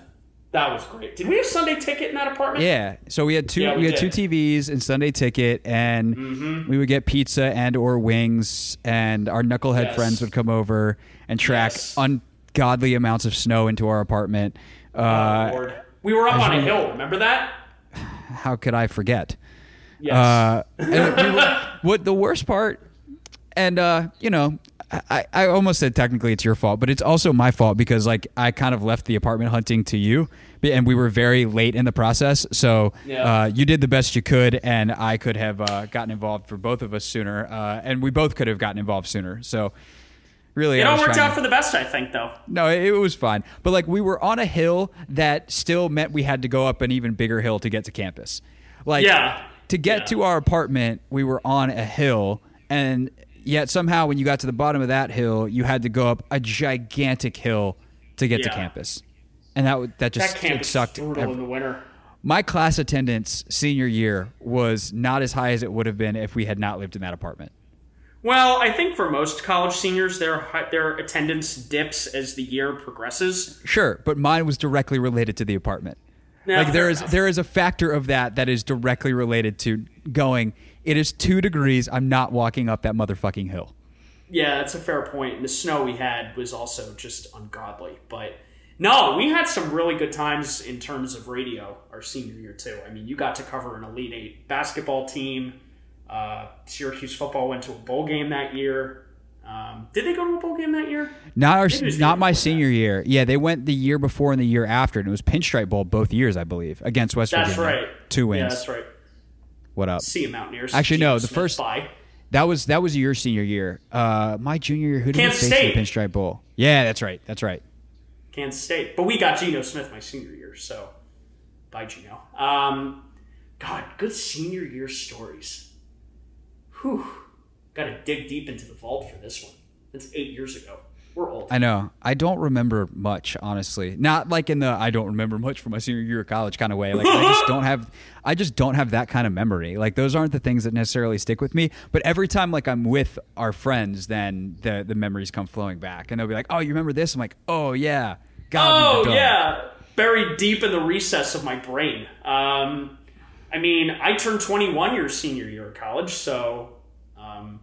That was great. Did we have Sunday ticket in that apartment? Yeah, so we had two Yeah, we we, had two. TVs and Sunday ticket, and we would get pizza and or wings, and our knucklehead Yes. friends would come over and track Yes. ungodly amounts of snow into our apartment. Oh, Uh. We were up on a hill. Remember that? how could I forget? Yes. Uh, and we were- what the worst part, and uh, you know, I, I almost said technically it's your fault, but it's also my fault because like I kind of left the apartment hunting to you, and we were very late in the process. So Yeah. uh, you did the best you could, and I could have uh, gotten involved for both of us sooner, uh, and we both could have gotten involved sooner. So Really, It all worked out to- for the best, I think, though. No, it, it was fine. But like we were on a hill that still meant we had to go up an even bigger hill to get to campus. Like Yeah. To get Yeah. to our apartment, we were on a hill and yet somehow when you got to the bottom of that hill, you had to go up a gigantic hill to get to campus. And that that That just camp sucked. brutal ev- in the winter. My class attendance senior year was not as high as it would have been if we had not lived in that apartment. Well, I think for most college seniors, their their attendance dips as the year progresses. Sure, but mine was directly related to the apartment. Yeah, like there is enough. there is a factor of that that is directly related to going. It is two degrees. I'm not walking up that motherfucking hill. Yeah, that's a fair point. And the snow we had was also just ungodly. But no, we had some really good times in terms of radio our senior year too. I mean, you got to cover an Elite Eight basketball team. Uh, Syracuse football went to a bowl game that year. Um, did they go to a bowl game that year? Not our, Maybe it was the not my before that. senior year. Yeah, they went the year before and the year after, and it was Pinstripe Bowl both years, I believe, against West That's Virginia. right. Two wins. Yeah, that's right. What up? See you, Mountaineers. Actually, no, the Smith first- Bye. That was that was your senior year. Uh, my junior year, who did Kansas we face in the Pinstripe Bowl? Yeah, that's right. That's right. Kansas State. But we got Geno Smith my senior year, so bye Geno. Um, God, good senior year stories. Whew. Got to dig deep into the vault for this one. That's eight years ago. We're old. I know. I don't remember much, honestly. Not like in the I don't remember much from my senior year of college kind of way. Like I just don't have I just don't have that kind of memory. Like those aren't the things that necessarily stick with me. But every time like I'm with our friends, then the the memories come flowing back. And they'll be like, Oh, you remember this? I'm like, Oh yeah. God, oh yeah, buried deep in the recess of my brain. Um, I mean, I turned 21 your senior year of college, so um,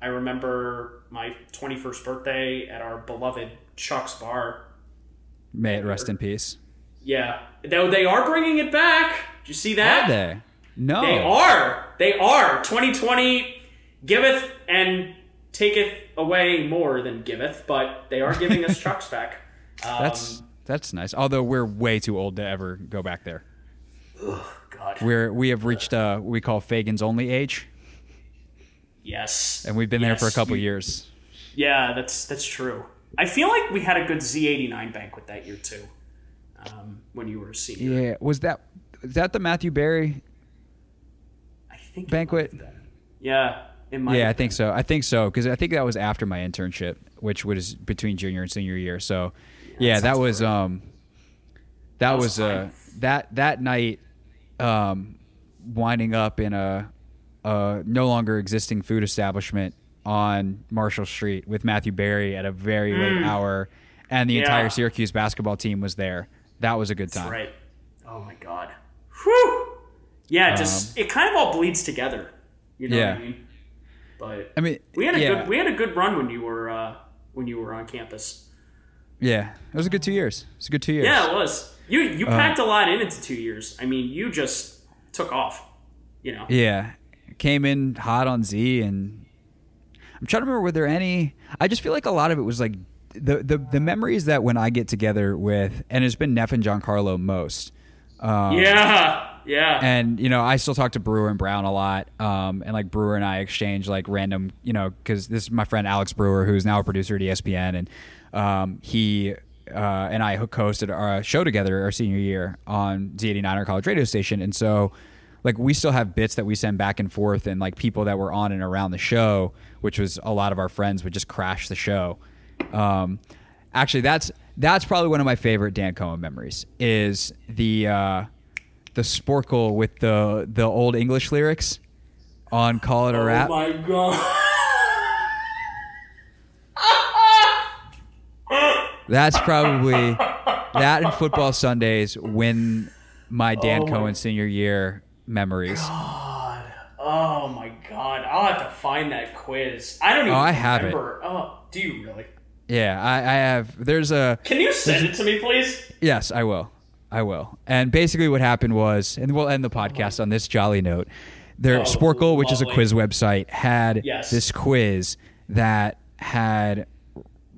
I remember my 21st birthday at our beloved Chuck's Bar. May it rest in peace. Yeah, though they are bringing it back. Did you see that? Are they? No. They are. They are. 2020 giveth and taketh away more than giveth, but they are giving us Chuck's back. Um, That's that's nice. Although we're way too old to ever go back there. God. We're we have reached uh what we call Faegan's only age. Yes. And we've been there for a couple You- years. Yeah, that's that's true. I feel like we had a good Z89 banquet that year too. Um, when you were a senior, Yeah. Was that is that the Matthew Berry I think banquet? Yeah, it might. Yeah, I think so. I think so because I think that was after my internship, which was between junior and senior year. So, yeah, that, sounds was right. um, that, was was uh that that night, um, winding up in a, a no longer existing food establishment on Marshall Street with Matthew Berry at a very late hour, and the Mm. Yeah. entire Syracuse basketball team was there. That was a good time. That's right. Oh my god. Whew. Yeah, just Um, it kind of all bleeds together. You know Yeah. what I mean? But I mean, we had a yeah, good we had a good run when you were uh, when you were on campus. yeah. It was a good two years. It was a good two years. Yeah, it was. You you Uh, packed a lot in into two years. I mean, you just took off. You know. Yeah. Came in hot on Z and I'm trying to remember were there any I just feel like a lot of it was like the the, the memories that when I get together with and it's been Neff and Giancarlo most. Um, Yeah. Yeah. and you know I still talk to Brewer and Brown a lot, um, and like Brewer and I exchange like random, you know, because this is my friend Alex Brewer, who's now a producer at ESPN, and um, he uh, and I hosted our show together our senior year on Z89, our college radio station, and so like we still have bits that we send back and forth, and like people that were on and around the show, which was a lot of our friends would just crash the show. Um, actually, that's that's probably one of my favorite Dan Cohen memories is the uh, the sporcle with the the old English lyrics on "Call It a Rap." Oh my god. That's probably that and football Sundays when my Dan Oh my- Cohen senior year memories. God. Oh my god. I'll have to find that quiz. I don't oh, even Oh, I have it. remember. Oh, do you really? Yeah, I, I have. There's a Can you send it to me, please? Yes, I will. I will. And basically, what happened was, and we'll end the podcast on this jolly note. Their Oh, Sporcle, which is a quiz website, had Yes. this quiz that had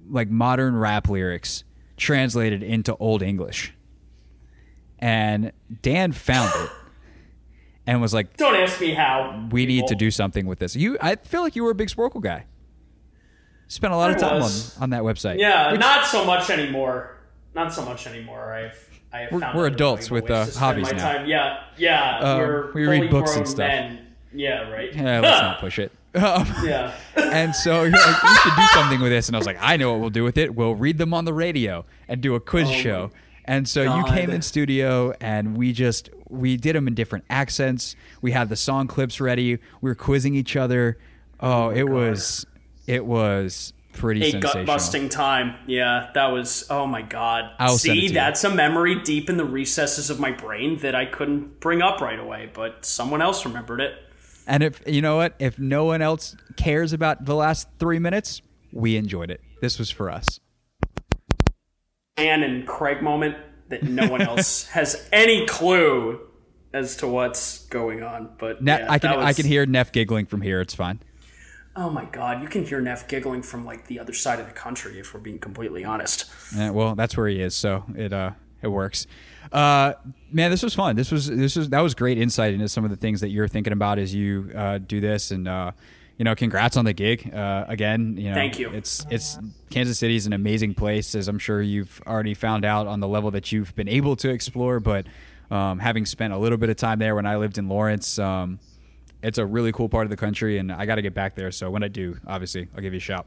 like modern rap lyrics translated into Old English. And Dan found it and was like, Don't ask me how. "We need to do something with this." You, I feel like you were a big Sporcle guy. Spent a lot of time on, was. on that website. Yeah, Which- not so much anymore. Not so much anymore. I've I have We're- found we're adults with, uh, hobbies my now. Time. Yeah, yeah. Um, we read books and stuff. Men. Yeah, right. Yeah, let's not push it. Um, Yeah. and so you're like, we should do something with this. And I was like, I know what we'll do with it. We'll read them on the radio and do a quiz Oh show. And so you came in studio and we just we did them in different accents. We had the song clips ready. We were quizzing each other. Oh, oh it was it was pretty a gut busting time. Yeah, that was. Oh my god. I'll See, that's a memory deep in the recesses of my brain that I couldn't bring up right away, but someone else remembered it. And if you know what, if no one else cares about the last three minutes, we enjoyed it. This was for us. Anne and Craig moment that no one else has any clue as to what's going on. But Ne- yeah, I can that I can hear Neff giggling from here. It's fine. Oh my god, you can hear Neff giggling from like the other side of the country. If we're being completely honest. Yeah, well, that's where he is, so it uh it works. Uh, man, this was fun. This was this was that was great insight into some of the things that you're thinking about as you uh, do this, and uh, you know, congrats on the gig uh, again. You know, Thank you. It's it's Kansas City is an amazing place, as I'm sure you've already found out on the level that you've been able to explore. But um, having spent a little bit of time there when I lived in Lawrence. Um, it's a really cool part of the country, and I got to get back there. So when I do, obviously, I'll give you a shout.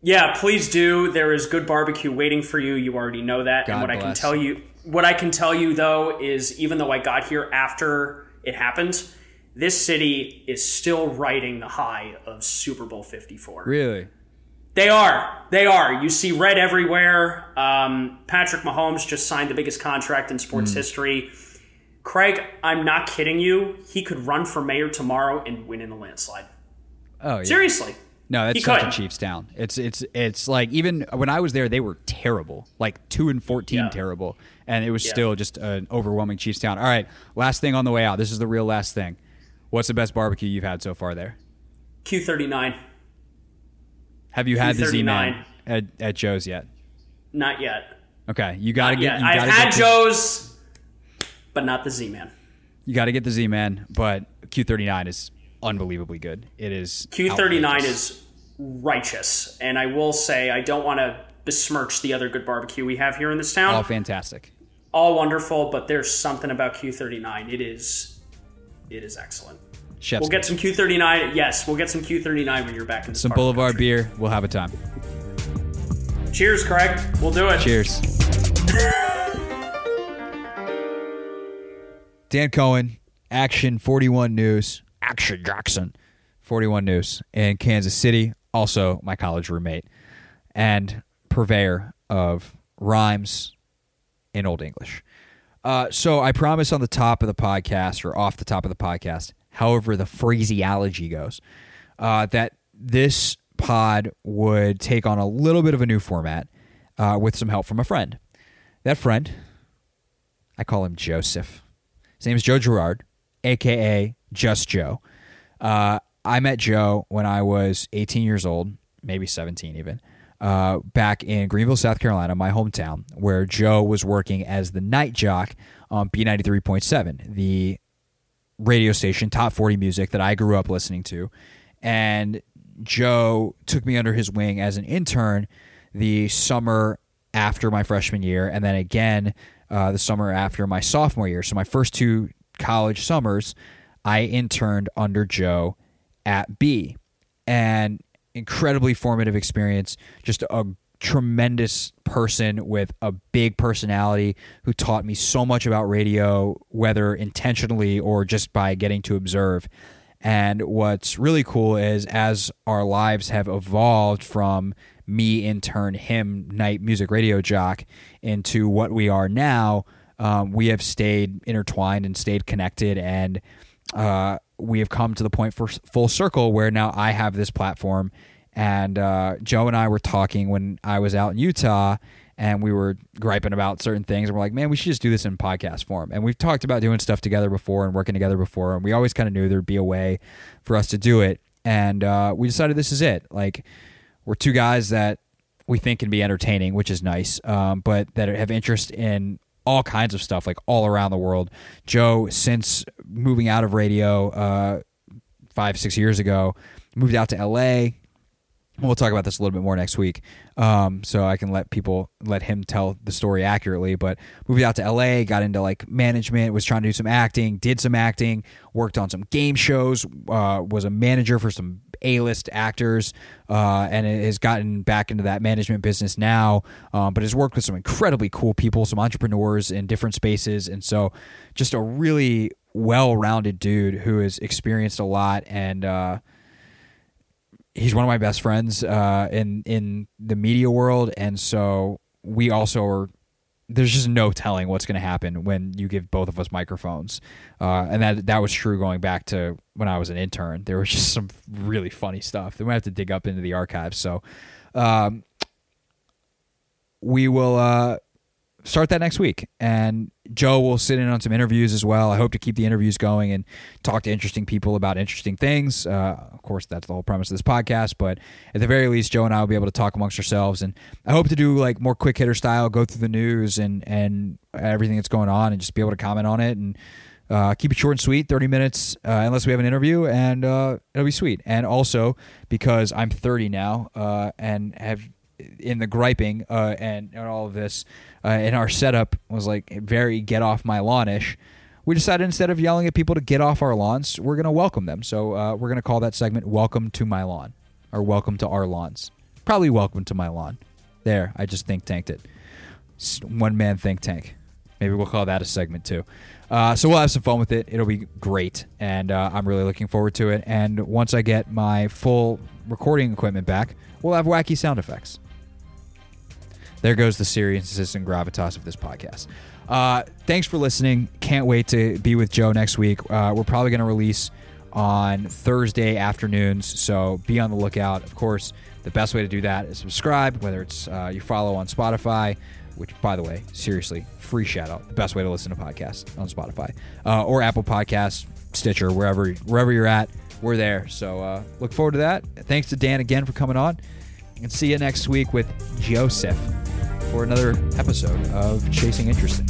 Yeah, please do. There is good barbecue waiting for you. You already know that. God and what I can tell you, what I can tell you though is, even though I got here after it happened, this city is still riding the high of Super Bowl Fifty Four. Really? They are. They are. You see red everywhere. Um, Patrick Mahomes just signed the biggest contract in sports history. Craig, I'm not kidding you. He could run for mayor tomorrow and win in a landslide. Oh, yeah. Seriously. No, that's He such a. Chiefs town. It's it's it's like even when I was there, they were terrible, like two and fourteen, Yeah. terrible, and it was Yeah. still just an overwhelming Chiefs town. All right, last thing on the way out. This is the real last thing. What's the best barbecue you've had so far there? Q39. Have you had the Z Man at, at Joe's yet? Not yet. Okay, you got to Not get. You I've gotta had the, Joe's, but not the Z Man. You got to get the Z Man, but Q thirty nine is unbelievably good. It is Q39 outrageous. is righteous, and I will say I don't want to besmirch the other good barbecue we have here in this town. all fantastic. All wonderful, but there's something about Q39. It is, it is excellent. Chef's We'll get some Q39. Yes, we'll get some Q39 when you're back in some Boulevard country. beer. We'll have a time. Cheers, Craig. We'll do it. Cheers. Dan Cohen, Action 41 News, Action Jackson, 41 News in Kansas City, also my college roommate, and purveyor of rhymes in Old English. Uh, so I promise on the top of the podcast or off the top of the podcast, however the phraseology goes, uh, that this pod would take on a little bit of a new format uh, with some help from a friend. That friend, I call him Joseph. His name is Joe Gerard, aka Just Joe. Uh, I met Joe when I was 18 years old, maybe 17 even, uh, back in Greenville, South Carolina, my hometown, where Joe was working as the night jock on B93.7, the radio station, Top 40 Music, that I grew up listening to. And Joe took me under his wing as an intern the summer after my freshman year, and then again uh, the summer after my sophomore year. So my first two college summers, I interned under Joe at B, and incredibly formative experience. Just a tremendous person with a big personality who taught me so much about radio, whether intentionally or just by getting to observe. And what's really cool is as our lives have evolved from me in turn, him night music radio jock, into what we are now, um, we have stayed intertwined and stayed connected. And uh, we have come to the point for full circle where now I have this platform. And uh, Joe and I were talking when I was out in Utah and we were griping about certain things and we're like man we should just do this in podcast form. And we've talked about doing stuff together before and working together before and we always kind of knew there'd be a way for us to do it. And uh, we decided this is it. Like we're two guys that we think can be entertaining which is nice um, but that have interest in all kinds of stuff like all around the world. Joe since moving out of radio uh, five six years ago moved out to la we'll talk about this a little bit more next week. Um, so i can let people let him tell the story accurately but moved out to la got into like management was trying to do some acting did some acting worked on some game shows uh, was a manager for some a-list actors uh, and has gotten back into that management business now um, but has worked with some incredibly cool people some entrepreneurs in different spaces and so just a really well-rounded dude who has experienced a lot and uh, he's one of my best friends uh, in in the media world, and so we also are. There's just no telling what's going to happen when you give both of us microphones, uh, and that that was true going back to when I was an intern. There was just some really funny stuff that we have to dig up into the archives. So, um, we will uh, start that next week. And Joe will sit in on some interviews as well. I hope to keep the interviews going and talk to interesting people about interesting things. Uh, of course, that's the whole premise of this podcast. But at the very least, Joe and I will be able to talk amongst ourselves. And I hope to do like more quick hitter style, go through the news and and everything that's going on, and just be able to comment on it and. Uh, keep it short and sweet, 30 minutes, uh, unless we have an interview, and uh, it'll be sweet. And also, because I'm 30 now uh, and have in the griping uh, and, and all of this, uh, and our setup was like very get off my lawnish. We decided instead of yelling at people to get off our lawns, we're going to welcome them. So uh, we're going to call that segment "Welcome to My Lawn" or "Welcome to Our Lawns." Probably "Welcome to My Lawn." There, I just think tanked it. One man think tank. Maybe we'll call that a segment too. Uh, so we'll have some fun with it. It'll be great, and uh, I'm really looking forward to it. And once I get my full recording equipment back, we'll have wacky sound effects there goes the seriousness and gravitas of this podcast. Uh, thanks for listening. Can't wait to be with Joe next week. Uh, we're probably going to release on Thursday afternoons, so be on the lookout. Of course, the best way to do that is subscribe, whether it's uh, you follow on Spotify, which, by the way, seriously, free shout out. The best way to listen to podcasts on Spotify uh, or Apple Podcasts, Stitcher, wherever wherever you're at, we're there. So uh, look forward to that. Thanks to Dan again for coming on, and see you next week with Joseph for another episode of Chasing Interesting.